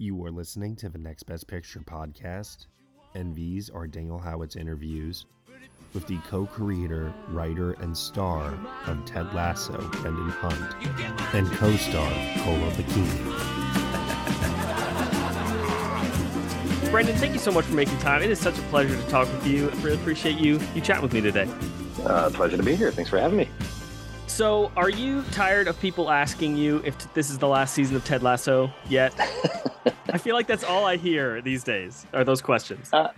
You are listening to the Next Best Picture podcast, and these are Daniel Howitt's interviews with the co-creator, writer, and star of Ted Lasso, Brendan Hunt, and co-star Kola Bokinni. Brendan, thank you so much for making time. It is such a pleasure to talk with you. I really appreciate you you chatting with me today. Uh, pleasure to be here. Thanks for having me. So, are you tired of people asking you if t- this is the last season of Ted Lasso yet? I feel like that's all I hear these days are those questions. Uh,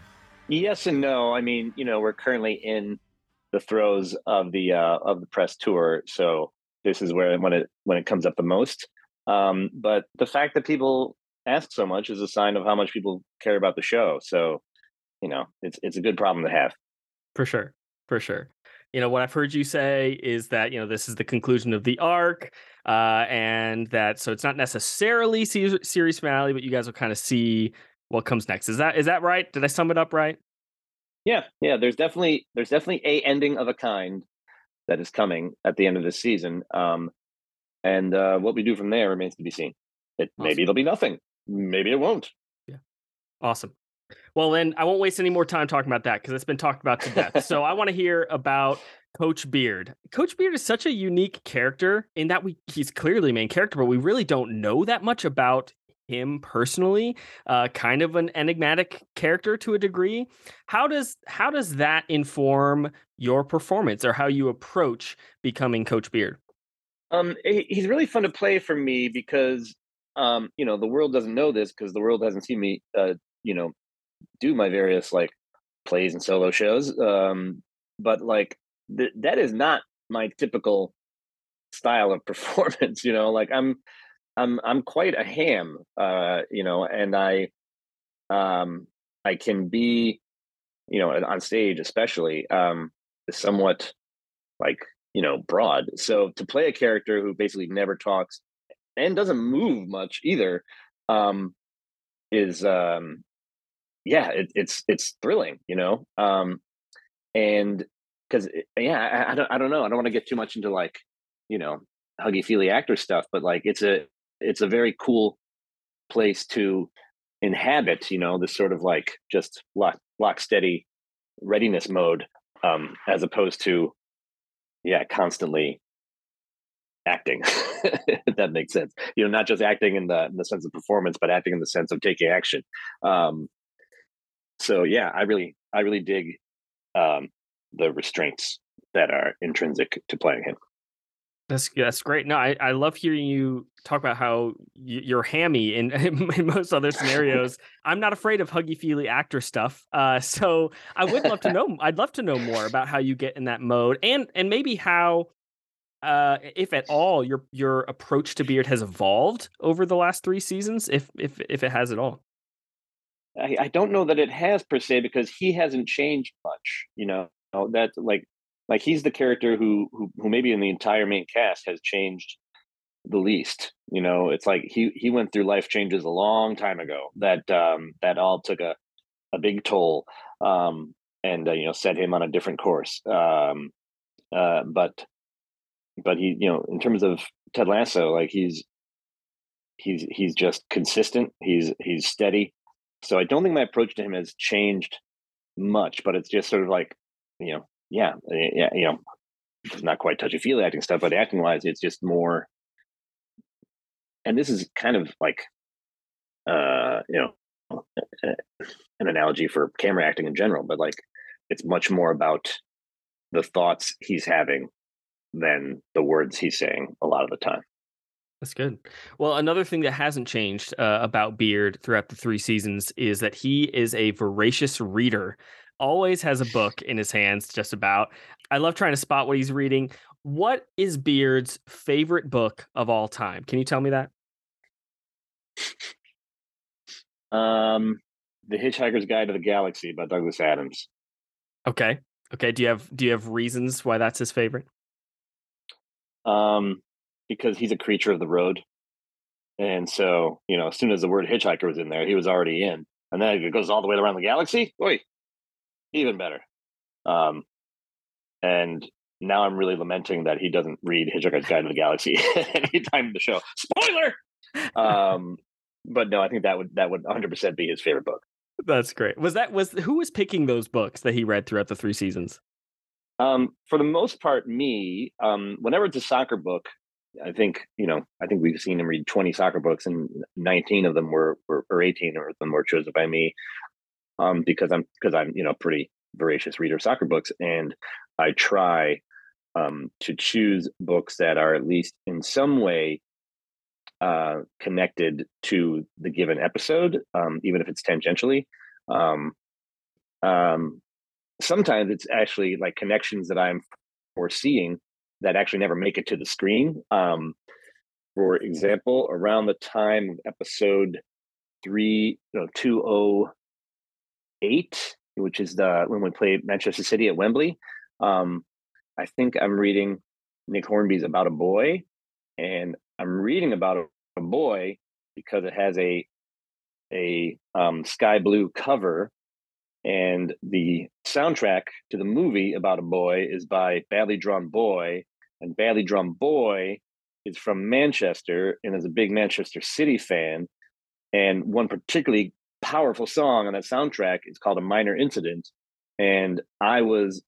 yes and no. I mean, you know, we're currently in the throes of the uh, of the press tour, so this is where when it when it comes up the most. Um, but the fact that people ask so much is a sign of how much people care about the show. So, you know, it's it's a good problem to have. For sure. For sure. You know, what I've heard you say is that, you know, this is the conclusion of the arc, uh, and that so it's not necessarily series finale, but you guys will kind of see what comes next. Is that is that right? Did I sum it up right? Yeah, yeah. There's definitely there's definitely a ending of a kind that is coming at the end of this season. Um, and uh, what we do from there remains to be seen. It, awesome. Maybe it'll be nothing maybe it won't. Yeah. Awesome. Well, then I won't waste any more time talking about that because it's been talked about to death. so I want to hear about Coach Beard. Coach Beard is such a unique character in that we he's clearly main character, but we really don't know that much about him personally. Uh, kind of an enigmatic character to a degree. How does how does that inform your performance or how you approach becoming Coach Beard? Um, he's really fun to play for me because um, you know, the world doesn't know this because the world hasn't seen me, uh, you know, do my various like plays and solo shows. Um, but like th- that is not my typical style of performance. You know, like I'm, I'm, I'm quite a ham. Uh, you know, and I, um, I can be, you know, on stage especially, um, somewhat like you know broad. So to play a character who basically never talks and doesn't move much either um is um yeah it, it's it's thrilling you know um and because yeah I, I, don't i don't know i don't want to get too much into like you know huggy feely actor stuff but like it's a it's a very cool place to inhabit you know this sort of like just lock lock steady readiness mode um as opposed to yeah constantly acting if that makes sense. You know not just acting in the in the sense of performance but acting in the sense of taking action. Um so yeah i really i really dig um the restraints that are intrinsic to playing him that's that's great. No, I, I love hearing you talk about how you're hammy in, in most other scenarios. I'm not afraid of huggy feely actor stuff. Uh, so I would love to know. I'd love to know more about how you get in that mode, and and maybe how uh, if at all, your your approach to Beard has evolved over the last three seasons, if if if it has at all? I, I don't know that it has per se because he hasn't changed much. You know that like like he's the character who who who maybe in the entire main cast has changed the least. You know, it's like he he went through life changes a long time ago that um that all took a a big toll um and uh, you know set him on a different course. Um uh but but he, you know, in terms of Ted Lasso, like he's he's he's just consistent. He's he's steady. So I don't think my approach to him has changed much, but it's just sort of like, you know, yeah, eh, yeah, you know, it's not quite touchy feely acting stuff, but acting wise, it's just more. And this is kind of like, uh, you know, an analogy for camera acting in general, but like, it's much more about the thoughts he's having than the words he's saying a lot of the time. That's good. Well, another thing that hasn't changed uh, about Beard throughout the three seasons is that he is a voracious reader. Always has a book in his hands, just about. I love trying to spot what he's reading. What is Beard's favorite book of all time? Can you tell me that? Um, The Hitchhiker's Guide to the Galaxy by Douglas Adams. Okay. Okay. Do you have do you have reasons why that's his favorite? um, because he's a creature of the road. And so, you know, as soon as the word hitchhiker was in there, he was already in. And then it goes all the way around the galaxy. Boy, even better. Um, and now I'm really lamenting that he doesn't read Hitchhiker's Guide to the Galaxy anytime in the show. Spoiler. Um, but no, I think that would that would 100 percent be his favorite book. That's great. Was that was who was picking those books that he read throughout the three seasons? Um, for the most part, me. Um, whenever it's a soccer book, I think you know. I think we've seen him read 20 soccer books, and 19 of them were, were or 18 of them were chosen by me. Um, because I'm because I'm you know pretty voracious reader of soccer books, and I try um, to choose books that are at least in some way uh, connected to the given episode, um, even if it's tangentially. Um, um, sometimes it's actually like connections that I'm foreseeing that actually never make it to the screen. Um, for example, around the time of episode three, no, two oh eight, which is the when we played Manchester City at Wembley. Um, I think I'm reading Nick Hornby's About a Boy, and I'm reading about a, a boy because it has a a um, sky blue cover, and the soundtrack to the movie About a Boy is by Badly Drawn Boy, and Badly Drawn Boy is from Manchester and is a big Manchester City fan. And one particularly powerful song on that soundtrack is called "A Minor Incident," and I was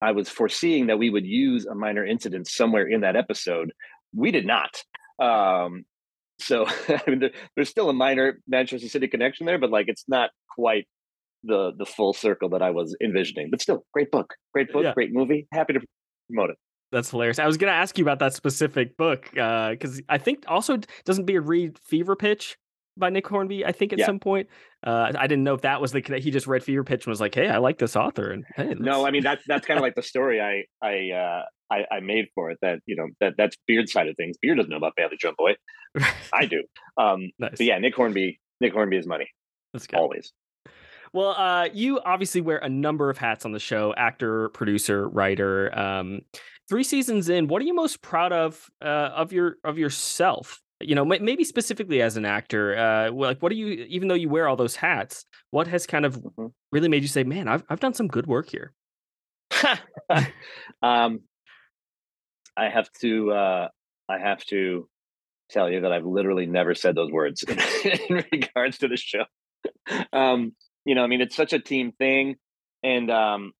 I was foreseeing that we would use a minor incident somewhere in that episode. We did not. Um, so I mean, there, there's still a minor Manchester City connection there, but like it's not quite the the full circle that I was envisioning. But still, great book, great book, yeah. great movie. Happy to promote it. That's hilarious. I was going to ask you about that specific book because uh, I think also doesn't Beard read Fever Pitch by Nick Hornby, I think at yeah. some point. Uh, I didn't know if that was the he just read Fever Pitch and was like, "Hey, I like this author." And hey, no, I mean that's that's kind of like the story I I, uh, I I made for it. That you know that that's Beard side of things. Beard doesn't know about Badly Drawn Boy. I do. Um, nice. But yeah, Nick Hornby. Nick Hornby is money. That's good. Always. Well, uh, you obviously wear a number of hats on the show: actor, producer, writer. Um, three seasons in, what are you most proud of uh, of your of yourself? you know maybe specifically as an actor uh like what do you even though you wear all those hats what has kind of mm-hmm. really made you say man i've, I've done some good work here um i have to uh i have to tell you that i've literally never said those words in regards to the show um you know i mean it's such a team thing and um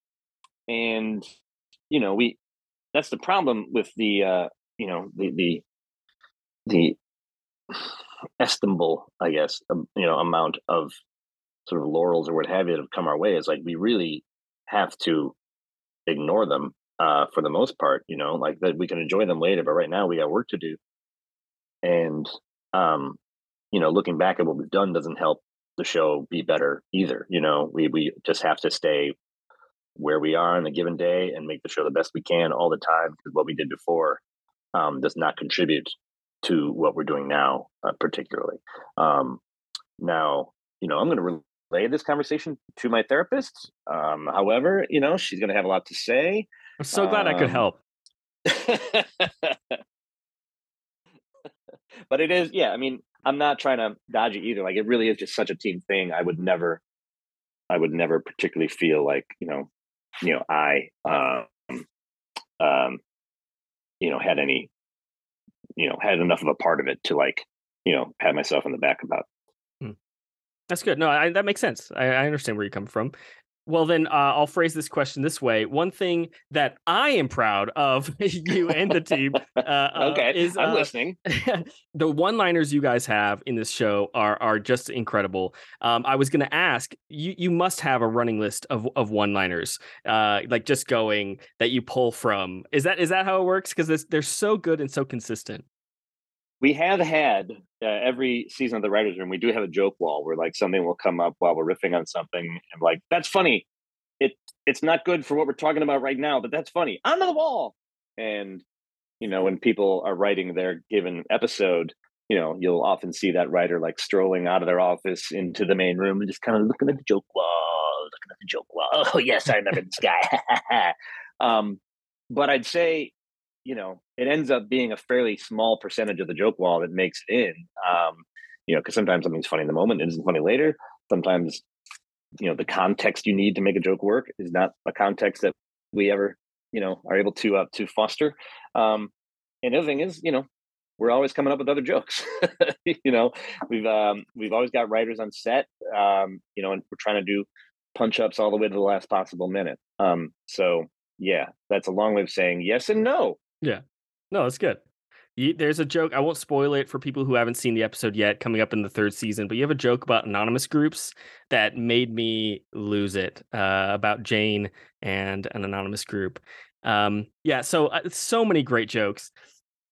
and you know we that's the problem with the uh you know the the the estimable, I guess, um, you know, amount of sort of laurels or what have you that have come our way is like we really have to ignore them uh, for the most part. You know, like that we can enjoy them later, but right now we got work to do. And um, you know, looking back at what we've done doesn't help the show be better either. You know, we we just have to stay where we are on a given day and make the show the best we can all the time because what we did before um, does not contribute to what we're doing now, uh, particularly. Um, now, you know, I'm going to relay this conversation to my therapist. Um, however, you know, she's going to have a lot to say. I'm so glad I could um, help. but it is, yeah. I mean, I'm not trying to dodge it either. Like, it really is just such a team thing. I would never, I would never particularly feel like, you know, you know, I, um, um, you know, had any you know had enough of a part of it to like you know pat myself on the back about. Hmm. That's good. No, I, that makes sense. I, I, understand where you come from. Well, then uh, I'll phrase this question this way. One thing that I am proud of you and the team. Uh, uh okay, is, I'm uh, listening. the one-liners you guys have in this show are are just incredible. Um, I was going to ask you. You must have a running list of of one-liners, uh, like just going that you pull from. Is that is that how it works? Because they're so good and so consistent we have had uh, every season of the writers room we do have a joke wall where like something will come up while we're riffing on something and like that's funny. It it's not good for what we're talking about right now but that's funny. Onto the wall! And you know when people are writing their given episode you know you'll often see that writer like strolling out of their office into the main room and just kind of looking at the joke wall looking at the joke wall. Oh yes i remember this guy. Um, but i'd say you know, it ends up being a fairly small percentage of the joke wall that makes it in. Um, you know, because sometimes something's funny in the moment, it isn't funny later. Sometimes, you know, the context you need to make a joke work is not a context that we ever, you know, are able to uh, to foster. Um, and the other thing is, you know, we're always coming up with other jokes. you know, we've um, we've always got writers on set. Um, you know, and we're trying to do punch ups all the way to the last possible minute. Um, so yeah, that's a long way of saying yes and no. Yeah, no, that's good. You, there's a joke. I won't spoil it for people who haven't seen the episode yet, coming up in the third season. But you have a joke about anonymous groups that made me lose it uh, about Jane and an anonymous group. Um, yeah, so uh, so many great jokes.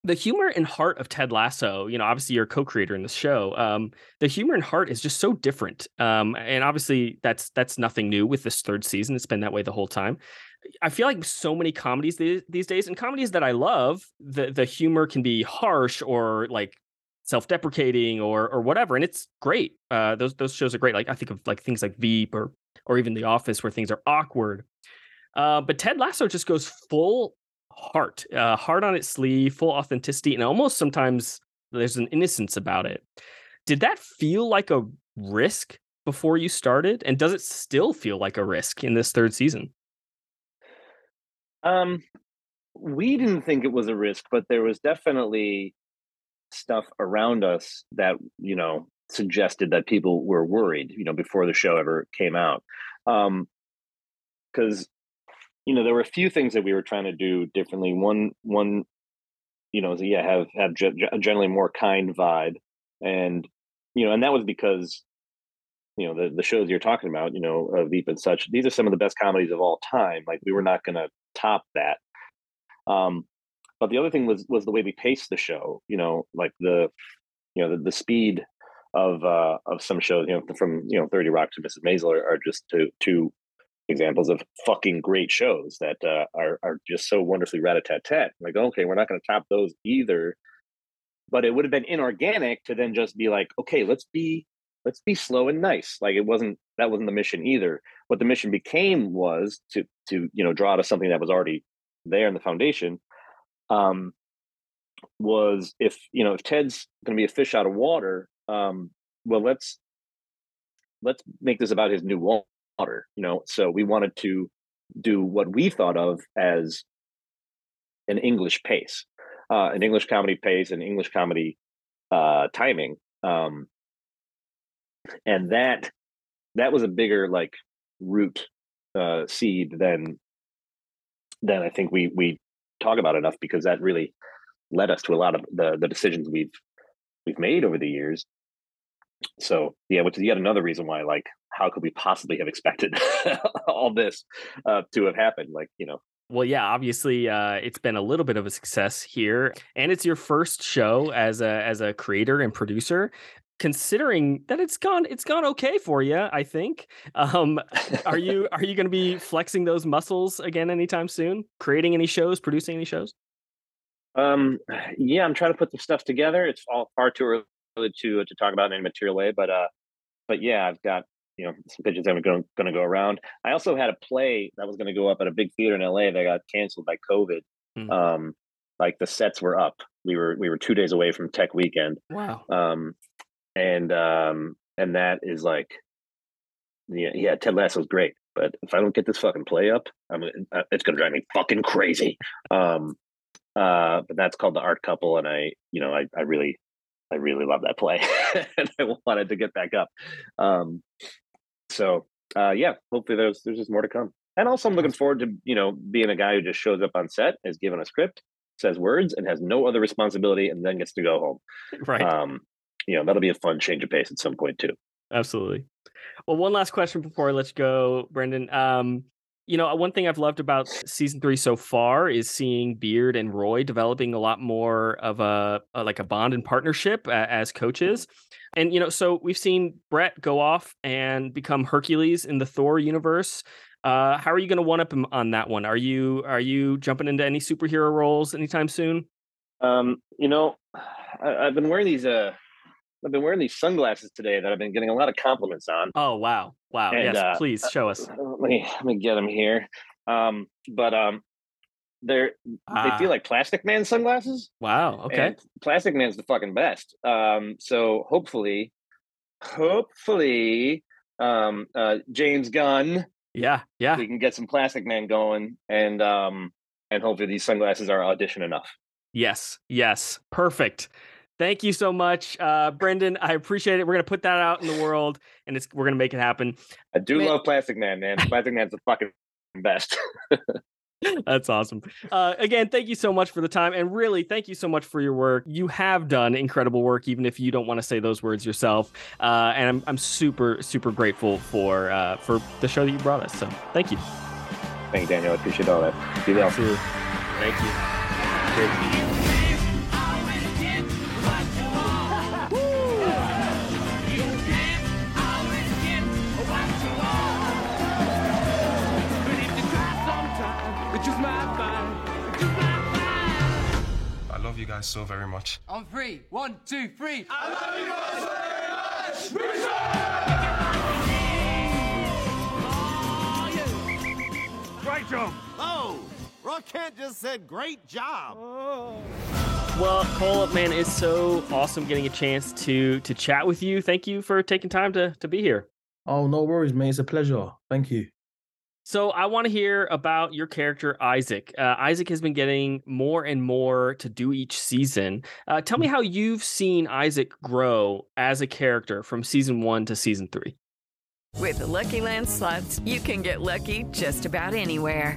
The humor and heart of Ted Lasso, you know, obviously you're a co-creator in the show. Um, the humor and heart is just so different, um, and obviously that's that's nothing new with this third season. It's been that way the whole time. I feel like so many comedies these, days, and comedies that I love, the the humor can be harsh or like self-deprecating or or whatever, and it's great. Uh, those those shows are great. Like I think of like things like Veep or or even The Office, where things are awkward. Uh, but Ted Lasso just goes full heart, uh, heart on its sleeve, full authenticity, and almost sometimes there's an innocence about it. Did that feel like a risk before you started, and does it still feel like a risk in this third season? Um, we didn't think it was a risk, but there was definitely stuff around us that you know suggested that people were worried. You know, before the show ever came out, um, because you know there were a few things that we were trying to do differently. One, one, you know, yeah, have have generally more kind vibe, and you know, and that was because you know the the shows you're talking about, you know, uh, Veep and such. These are some of the best comedies of all time. Like we were not going to top that. Um, but the other thing was was the way we paced the show. You know, like the you know the, the speed of uh, of some shows. You know, from you know Thirty Rock to Mrs. Maisel are, are just two two examples of fucking great shows that uh, are are just so wonderfully rat a tat tat. Like, okay, we're not going to top those either. But it would have been inorganic to then just be like, okay, let's be let's be slow and nice. Like it wasn't that wasn't the mission either. What the mission became was to to you know draw to something that was already there in the foundation. Um, was if you know if Ted's going to be a fish out of water, um, well let's let's make this about his new water. You know, so we wanted to do what we thought of as an English pace, uh, an English comedy pace, an English comedy uh, timing. Um, and that that was a bigger like root uh, seed than than I think we we talk about enough because that really led us to a lot of the the decisions we've we've made over the years. So yeah, which is yet another reason why like how could we possibly have expected all this uh, to have happened? Like you know. Well, yeah, obviously, uh, it's been a little bit of a success here, and it's your first show as a as a creator and producer considering that it's gone it's gone okay for you i think um are you are you going to be flexing those muscles again anytime soon creating any shows producing any shows um yeah i'm trying to put the stuff together it's all far too early to to talk about in any material way but uh but yeah i've got you know some pitches that are going, going to go around. I also had a play that was going to go up at a big theater in la that got canceled by covid. Mm-hmm. um like the sets were up. We were we were two days away from tech weekend. Wow. Um and um and that is like yeah yeah ted lasso's great but if i don't get this fucking play up i'm uh, it's gonna drive me fucking crazy. Um uh but that's called the art couple and i you know i, I really i really love that play and i wanted to get back up um so uh yeah hopefully there's there's just more to come and also i'm looking forward to you know being a guy who just shows up on set is given a script says words and has no other responsibility and then gets to go home right um you know that'll be a fun change of pace at some point too. Absolutely. Well, one last question before I let you go, Brendan. Um, you know, one thing I've loved about season three so far is seeing Beard and Roy developing a lot more of a, a like a bond and partnership uh, as coaches. And you know, so we've seen Brett go off and become Hercules in the Thor universe. Uh, how are you going to one up him on that one? Are you are you jumping into any superhero roles anytime soon? Um, you know, I, have been wearing these uh I've been wearing these sunglasses today that I've been getting a lot of compliments on. Oh wow, wow! And, yes, uh, please show us. Uh, let me let me get them here. Um, but um, they're ah. they feel ah. like Plastic Man sunglasses. Wow. Okay. And Plastic Man's the fucking best. Um, so hopefully, hopefully, um, uh, James Gunn. Yeah, yeah. We can get some Plastic Man going, and um, and hopefully these sunglasses are audition enough. Yes, yes, perfect. Thank you so much, uh, Brendan. I appreciate it. We're gonna put that out in the world, and it's we're gonna make it happen. I do man. love Plastic Man, man. Plastic Man's the fucking best. That's awesome. Uh, again, thank you so much for the time, and really, thank you so much for your work. You have done incredible work, even if you don't want to say those words yourself. Uh, and I'm, I'm super, super grateful for uh, for the show that you brought us. So, thank you. Thank you, Daniel. I appreciate all that. Be well. Thank you. Great. Guys so very much. On three. One, two, three. I love you guys very much. Great job. Oh, Roy Kent just said great job. Oh. Well, Cole, man, it's so awesome getting a chance to to chat with you. Thank you for taking time to to be here. Oh, no worries, man. It's a pleasure. Thank you. So I want to hear about your character Isaac. Uh, Isaac has been getting more and more to do each season. Uh, tell me mm. how you've seen Isaac grow as a character from season one to season three. With the Lucky Land slots, you can get lucky just about anywhere.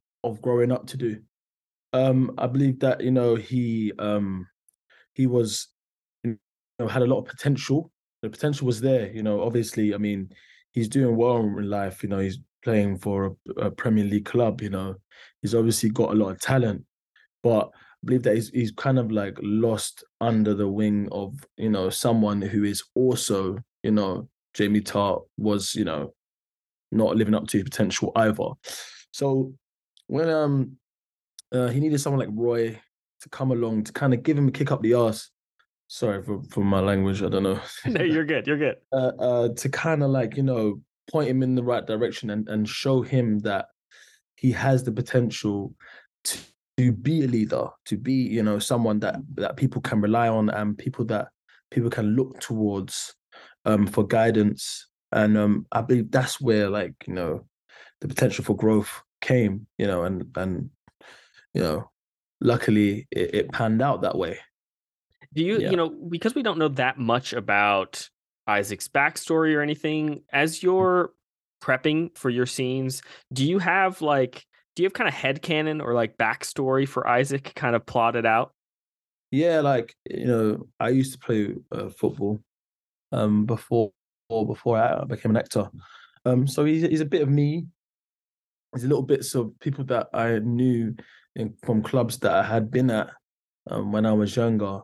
of growing up to do. Um, I believe that you know he um, he was you know had a lot of potential. The potential was there. You know, obviously, I mean, he's doing well in life. You know, he's playing for a, a Premier League club. You know, he's obviously got a lot of talent, but I believe that he's he's kind of like lost under the wing of you know someone who is also you know Jamie Tartt was you know not living up to his potential either. So when um uh, he needed someone like Roy to come along to kind of give him a kick up the ass. Sorry for, for my language. I don't know. no, you're good. You're good. Uh, uh, to kind of like you know point him in the right direction and and show him that he has the potential to, to be a leader, to be you know someone that that people can rely on and people that people can look towards um, for guidance. And um, I believe that's where like you know the potential for growth came, you know, and and you know, luckily it, it panned out that way. Do you, yeah. you know, because we don't know that much about Isaac's backstory or anything, as mm. you're prepping for your scenes, do you have like do you have kind of head canon or like backstory for Isaac kind of plotted out? Yeah, like you know, I used to play uh, football um before before I became an actor. Um, so he's he's a bit of me there's little bits of people that I knew in, from clubs that I had been at um, when I was younger,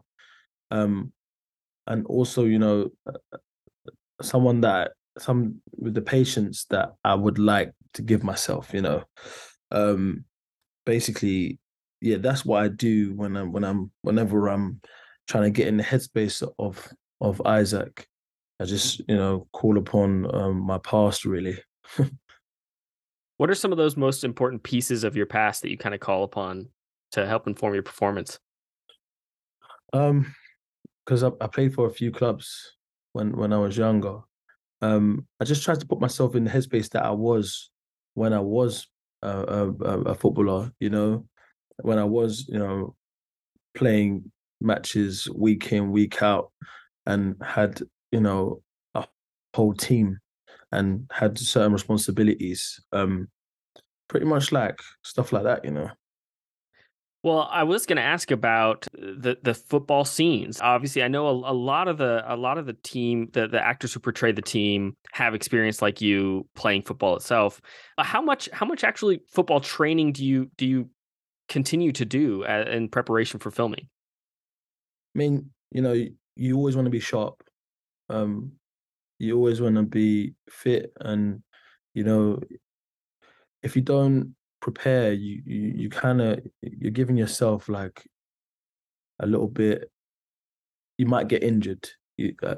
um, and also you know uh, someone that some with the patience that I would like to give myself. You know, um, basically, yeah, that's what I do when I'm when I'm whenever I'm trying to get in the headspace of of Isaac. I just you know call upon um, my past really. What are some of those most important pieces of your past that you kind of call upon to help inform your performance? Um, because I, I played for a few clubs when when I was younger. Um, I just tried to put myself in the headspace that I was when I was a, a, a footballer. You know, when I was you know playing matches week in week out and had you know a whole team and had certain responsibilities. Um, pretty much like stuff like that, you know. Well, I was going to ask about the the football scenes. Obviously, I know a, a, lot of the a lot of the team, the the actors who portray the team, have experience like you playing football itself. Uh, how much how much actually football training do you do you continue to do uh, in preparation for filming? I mean, you know, you always want to be sharp. Um, you always want to be fit and you know if you don't prepare you you, you kind of you're giving yourself like a little bit, you might get injured,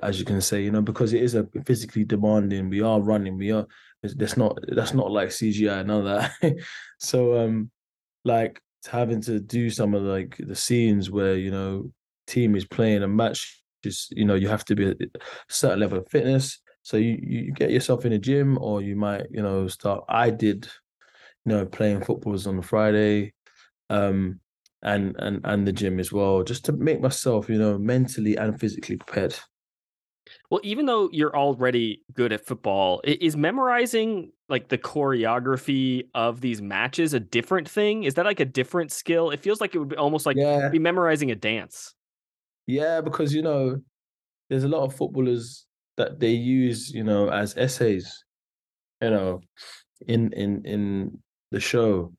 as you can say, you know, because it is a physically demanding. We are running, we are. That's not that's not like CGI, none of that. so um, like having to do some of like the scenes where you know team is playing a match, just you know you have to be a certain level of fitness. So you you get yourself in a gym, or you might you know start. I did, you know, playing footballs on a Friday. Um, and and and the gym as well, just to make myself, you know, mentally and physically prepared. Well, even though you're already good at football, is memorizing like the choreography of these matches a different thing? Is that like a different skill? It feels like it would be almost like yeah. be memorizing a dance. Yeah, because you know, there's a lot of footballers that they use, you know, as essays, you know, in in in the show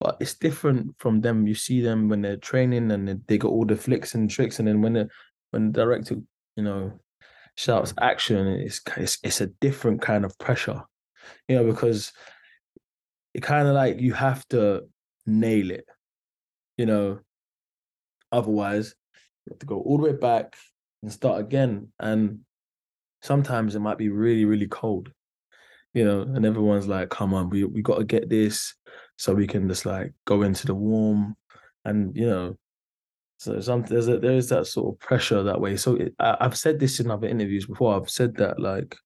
but it's different from them. You see them when they're training and they got all the flicks and tricks, and then when the when the director, you know, shouts action, it's it's, it's a different kind of pressure, you know, because it kind of like you have to nail it, you know. Otherwise, you have to go all the way back and start again, and sometimes it might be really really cold, you know, and everyone's like, "Come on, we we got to get this." so we can just like go into the warm and you know so some there's a, there is that sort of pressure that way so it, I, i've said this in other interviews before i've said that like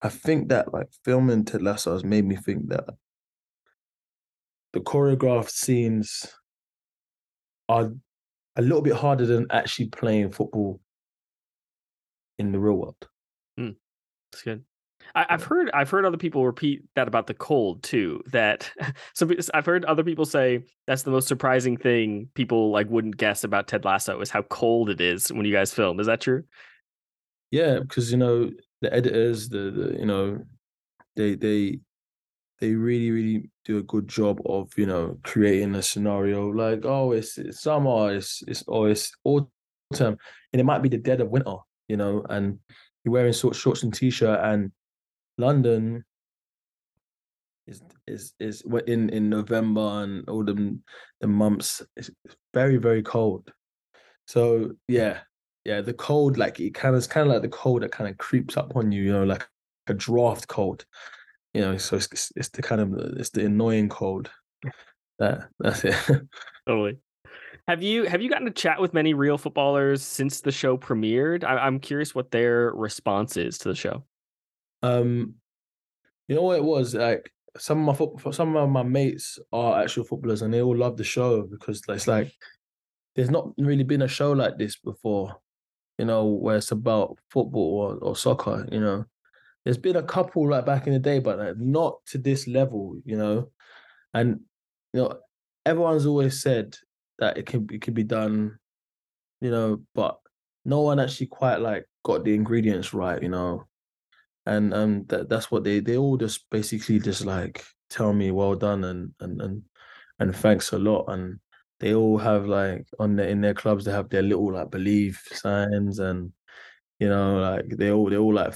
i think that like filming ted lasso has made me think that the choreographed scenes are a little bit harder than actually playing football in the real world mm, that's good I, have heard I've heard other people repeat that about the cold too. That so I've heard other people say that's the most surprising thing people like wouldn't guess about Ted Lasso is how cold it is when you guys film. Is that true? Yeah, because you know the editors, the, the you know they they they really really do a good job of you know creating a scenario like oh it's, it's summer it's it's oh it's autumn and it might be the dead of winter you know and you're wearing short shorts and t-shirt and London is is is in in November and all the the months. It's very very cold. So yeah, yeah, the cold like it kind of it's kind of like the cold that kind of creeps up on you. You know, like a draft cold. You know, so it's it's the kind of it's the annoying cold. That that's it. totally. Have you have you gotten to chat with many real footballers since the show premiered? I, I'm curious what their response is to the show. Um, you know what it was like. Some of my some of my mates are actual footballers, and they all love the show because it's like there's not really been a show like this before. You know, where it's about football or, or soccer. You know, there's been a couple like back in the day, but like, not to this level. You know, and you know everyone's always said that it can it can be done. You know, but no one actually quite like got the ingredients right. You know, and um that that's what they they all just basically just like tell me well done and and and and thanks a lot and they all have like on their in their clubs they have their little like believe signs and you know like they all they all like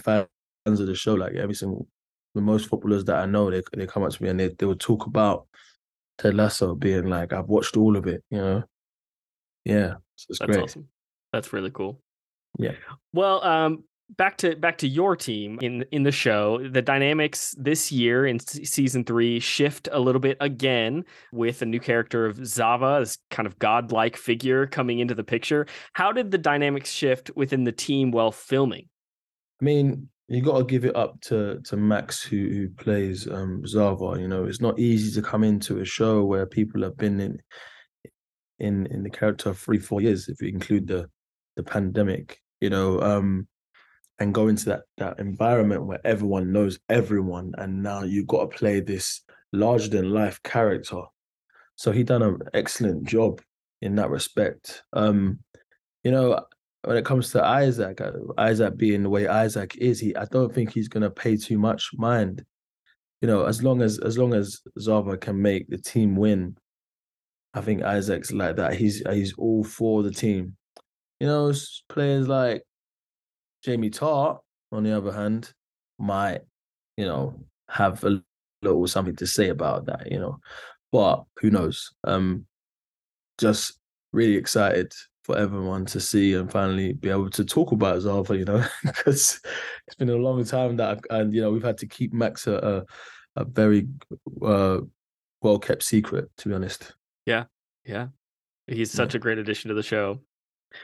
fans of the show like every single the most footballers that I know they they come up to me and they they would talk about Ted Lasso being like I've watched all of it you know yeah so it's That's great awesome. That's really cool. Yeah. Well, um, back to back to your team in in the show the dynamics this year in season three shift a little bit again with a new character of zava this kind of godlike figure coming into the picture how did the dynamics shift within the team while filming i mean you got to give it up to to max who who plays um zava you know? It's not easy to come into a show where people have been in in in the character three four years if you include the the pandemic you know? Um and go into that that environment where everyone knows everyone and now you've got to play this larger than life character. So he done an excellent job in that respect. Um you know when it comes to isaac uh, isaac being the way isaac is he i don't think he's to pay too much mind you know as long as as long as zava can make the team win i think isaac's like that he's he's all for the team you know players like Jamie Tartt, on the other hand, might, you know, have a little something to say about that, you know. But who knows? Um, just really excited for everyone to see and finally be able to talk about Zava, you know, because it's been a long time that, I've, and you know, we've had to keep Max a a, a very uh, well kept secret, to be honest. Yeah, yeah, he's such yeah. a great addition to the show.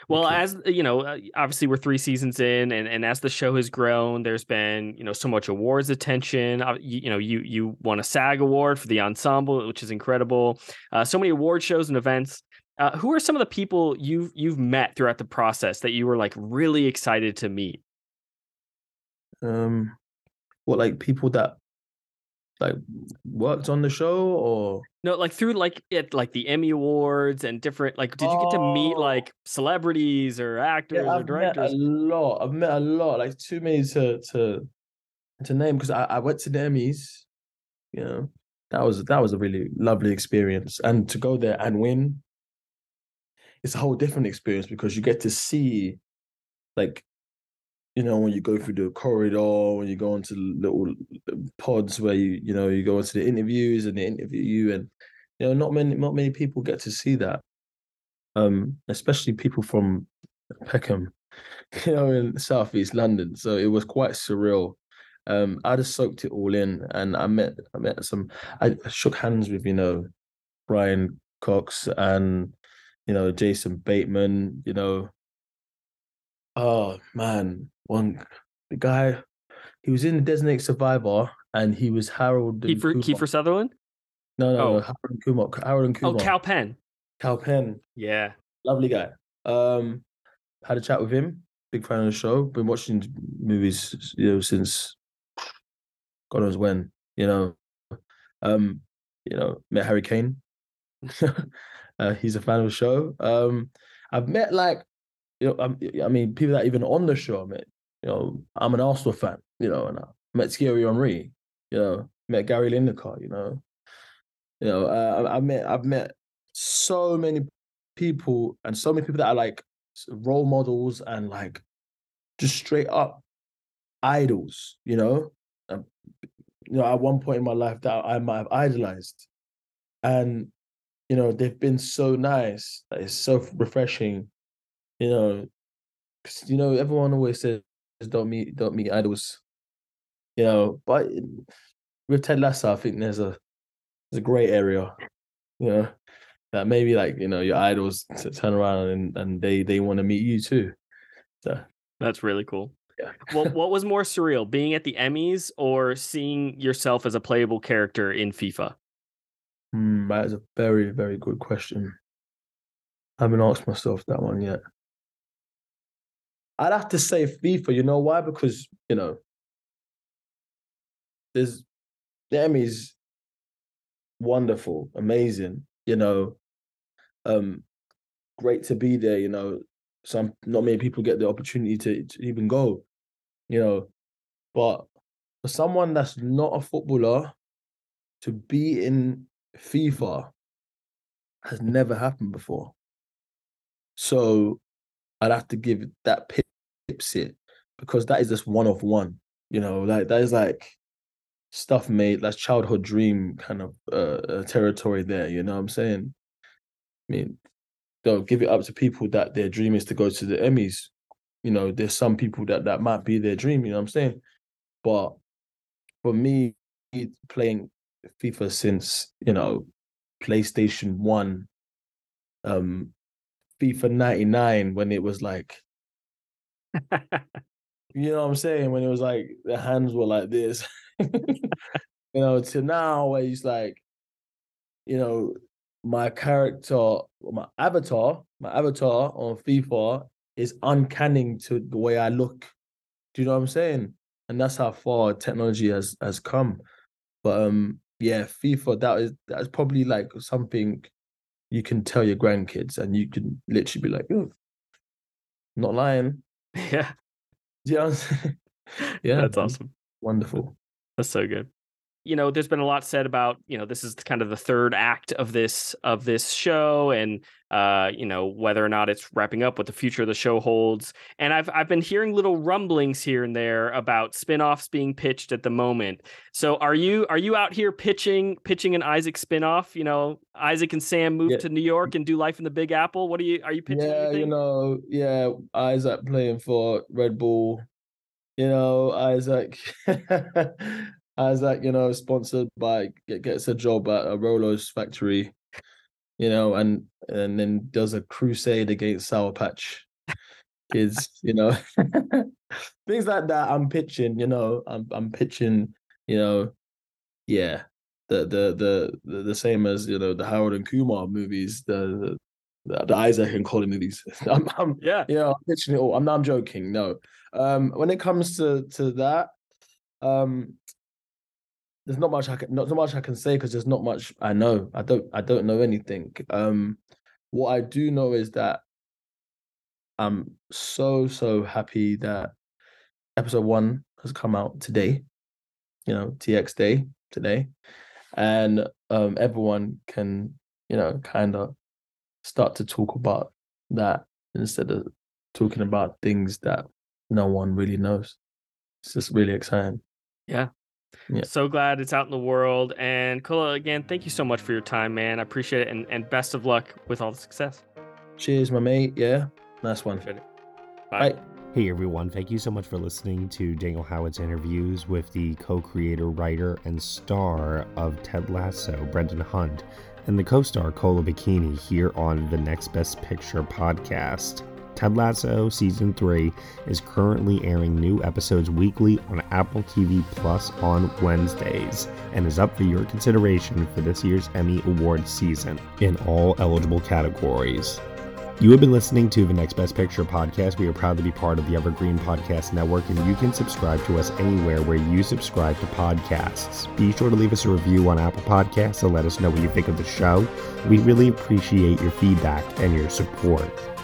Well, okay. as you know, uh, obviously we're three seasons in, and, and as the show has grown, there's been you know so much awards attention. Uh, you, you know, you you won a SAG award for the ensemble, which is incredible. Uh, so many award shows and events. Uh, who are some of the people you've you've met throughout the process that you were like really excited to meet? Um, what like people that like worked on the show or no like through like it like the emmy awards and different like did you get to meet oh. like celebrities or actors yeah, or directors a lot i've met a lot like too many to to to name because I, I went to the emmys you know that was that was a really lovely experience and to go there and win it's a whole different experience because you get to see like you know, when you go through the corridor, when you go into little pods where you, you know, you go into the interviews and they interview you, and you know, not many, not many people get to see that. Um, especially people from Peckham, you know, in Southeast London. So it was quite surreal. Um, I just soaked it all in, and I met, I met some. I shook hands with, you know, Brian Cox and you know Jason Bateman. You know, oh man, one the guy he was in the Designated Survivor and he was Harold Kiefer, Kiefer Sutherland. No, no, oh. no, Harold and Kumar. Harold and Kumar. Oh, Kal Penn. Kal Penn. Yeah, lovely guy. Um, had a chat with him. Big fan of the show. Been watching movies, you know, since God knows when. You know, um, you know, met Harry Kane. uh, he's a fan of the show. Um, I've met like, you know, um, I mean, people that even on the show. I met you know, I'm an Arsenal fan, you know, and I met Thierry Henry, you know, met Gary Lineker, you know. You know, uh, I, I met I've met so many people and so many people that are like role models and like just straight up idols, you know. Um, you know, at one point in my life that I might have idolized. And, you know, they've been so nice. It's so refreshing, you know, because, you know, everyone always says don't meet don't meet idols. You know, but with Ted Lasso, I think there's a there's a great area. You know, that maybe like you know your idols turn around and and they they want to meet you too. So that's really cool. Yeah. well, what was more surreal, being at the Emmys or seeing yourself as a playable character in FIFA? Mm, that is a very very good question. I haven't asked myself that one yet. I'd have to say FIFA. You know why? Because you know, there's the Emmys wonderful, amazing. You know, um, great to be there. You know, some not many people get the opportunity to, to even go. You know, but for someone that's not a footballer to be in FIFA has never happened before. So I'd have to give that it because that is just one of one. You know, like that is like stuff made that's childhood dream kind of uh, uh, territory there. You know what I'm saying? I mean, they'll give it up to people that their dream is to go to the Emmys. You know, there's some people that that might be their dream. You know what I'm saying? But for me, playing FIFA since you know PlayStation One, um, FIFA 99 when it was like you know what I'm saying? When it was like the hands were like this, you know, to now where he's like, you know, my character, my avatar, my avatar on FIFA is uncanny to the way I look. Do you know what I'm saying? And that's how far technology has has come. But um, yeah, FIFA that is that's probably like something you can tell your grandkids, and you can literally be like, oh, not lying. Yeah. Yeah. yeah. That's awesome. Wonderful. That's so good. You know, there's been a lot said about, you know, this is kind of the third act of this of this show, and uh, you know, whether or not it's wrapping up, what the future of the show holds. And I've I've been hearing little rumblings here and there about spin-offs being pitched at the moment. So are you are you out here pitching pitching an Isaac spin-off? You know, Isaac and Sam move Yeah. to New York and do life in the Big Apple. What are you are you pitching? Yeah, anything? you know, yeah, Isaac playing for Red Bull. You know, Isaac, Isaac, you know, sponsored by gets a job at a Rolos factory. You know, and and then does a crusade against Sour Patch Kids. You know, things like that. I'm pitching. You know, I'm I'm pitching. You know, yeah, the the the the, the same as you know the Harold and Kumar movies. The the, the Isaac and Colin movies. I'm, I'm yeah, you know, I'm pitching it all. I'm not I'm joking. No. Um, when it comes to to that, um, there's not much I can not so much I can say because there's not much I know. I don't I don't know anything. Um, what I do know is that I'm so so happy that episode one has come out today. You know, TX Day today, and um, everyone can you know kind of start to talk about that instead of talking about things that no one really knows. It's just really exciting. Yeah. Yeah. So glad it's out in the world. And Kola, again, thank you so much for your time, man. I appreciate it. And, and best of luck with all the success. Cheers, my mate. Yeah, nice one. Bye. Hey everyone, thank you so much for listening to Daniel Howitt's interviews with the co creator, writer, and star of Ted Lasso, Brendan Hunt, and the co star, Kola Bokinni, here on the Next Best Picture podcast. Ted Lasso Season 3 is currently airing new episodes weekly on Apple TV Plus on Wednesdays and is up for your consideration for this year's Emmy Awards season in all eligible categories. You have been listening to the Next Best Picture podcast. We are proud to be part of the Evergreen Podcast Network, and you can subscribe to us anywhere where you subscribe to podcasts. Be sure to leave us a review on Apple Podcasts and let us know what you think of the show. We really appreciate your feedback and your support,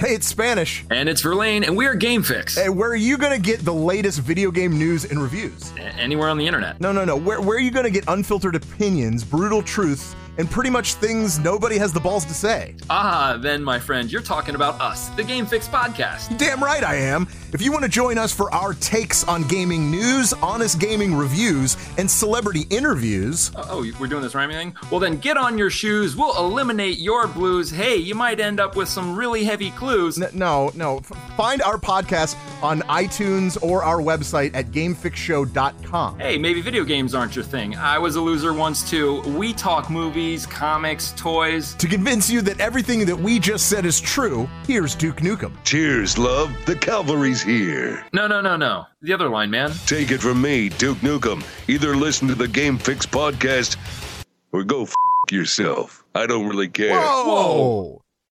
Hey, it's Spanish. And it's Verlaine, and we're Game Fix. Hey, where are you going to get the latest video game news and reviews? A- anywhere on the internet. No, no, no. Where, where are you going to get unfiltered opinions, brutal truths, and pretty much things nobody has the balls to say? Ah, then, my friend, you're talking about us, the Game Fix podcast. Damn right I am. If you want to join us for our takes on gaming news, honest gaming reviews, and celebrity interviews. Oh, we're doing this rhyming thing? Well, then get on your shoes. We'll eliminate your blues. Hey, you might end up with some really heavy clues. N- no, no. F- find our podcast on iTunes or our website at gamefixshow.com. Hey, maybe video games aren't your thing. I was a loser once too. We talk movies, comics, toys. To convince you that everything that we just said is true, here's Duke Nukem. Cheers, love. The cavalry's here. No, no, no, no. The other line, man. Take it from me, Duke Nukem. Either listen to the Game Fix podcast or go f yourself. I don't really care. Whoa!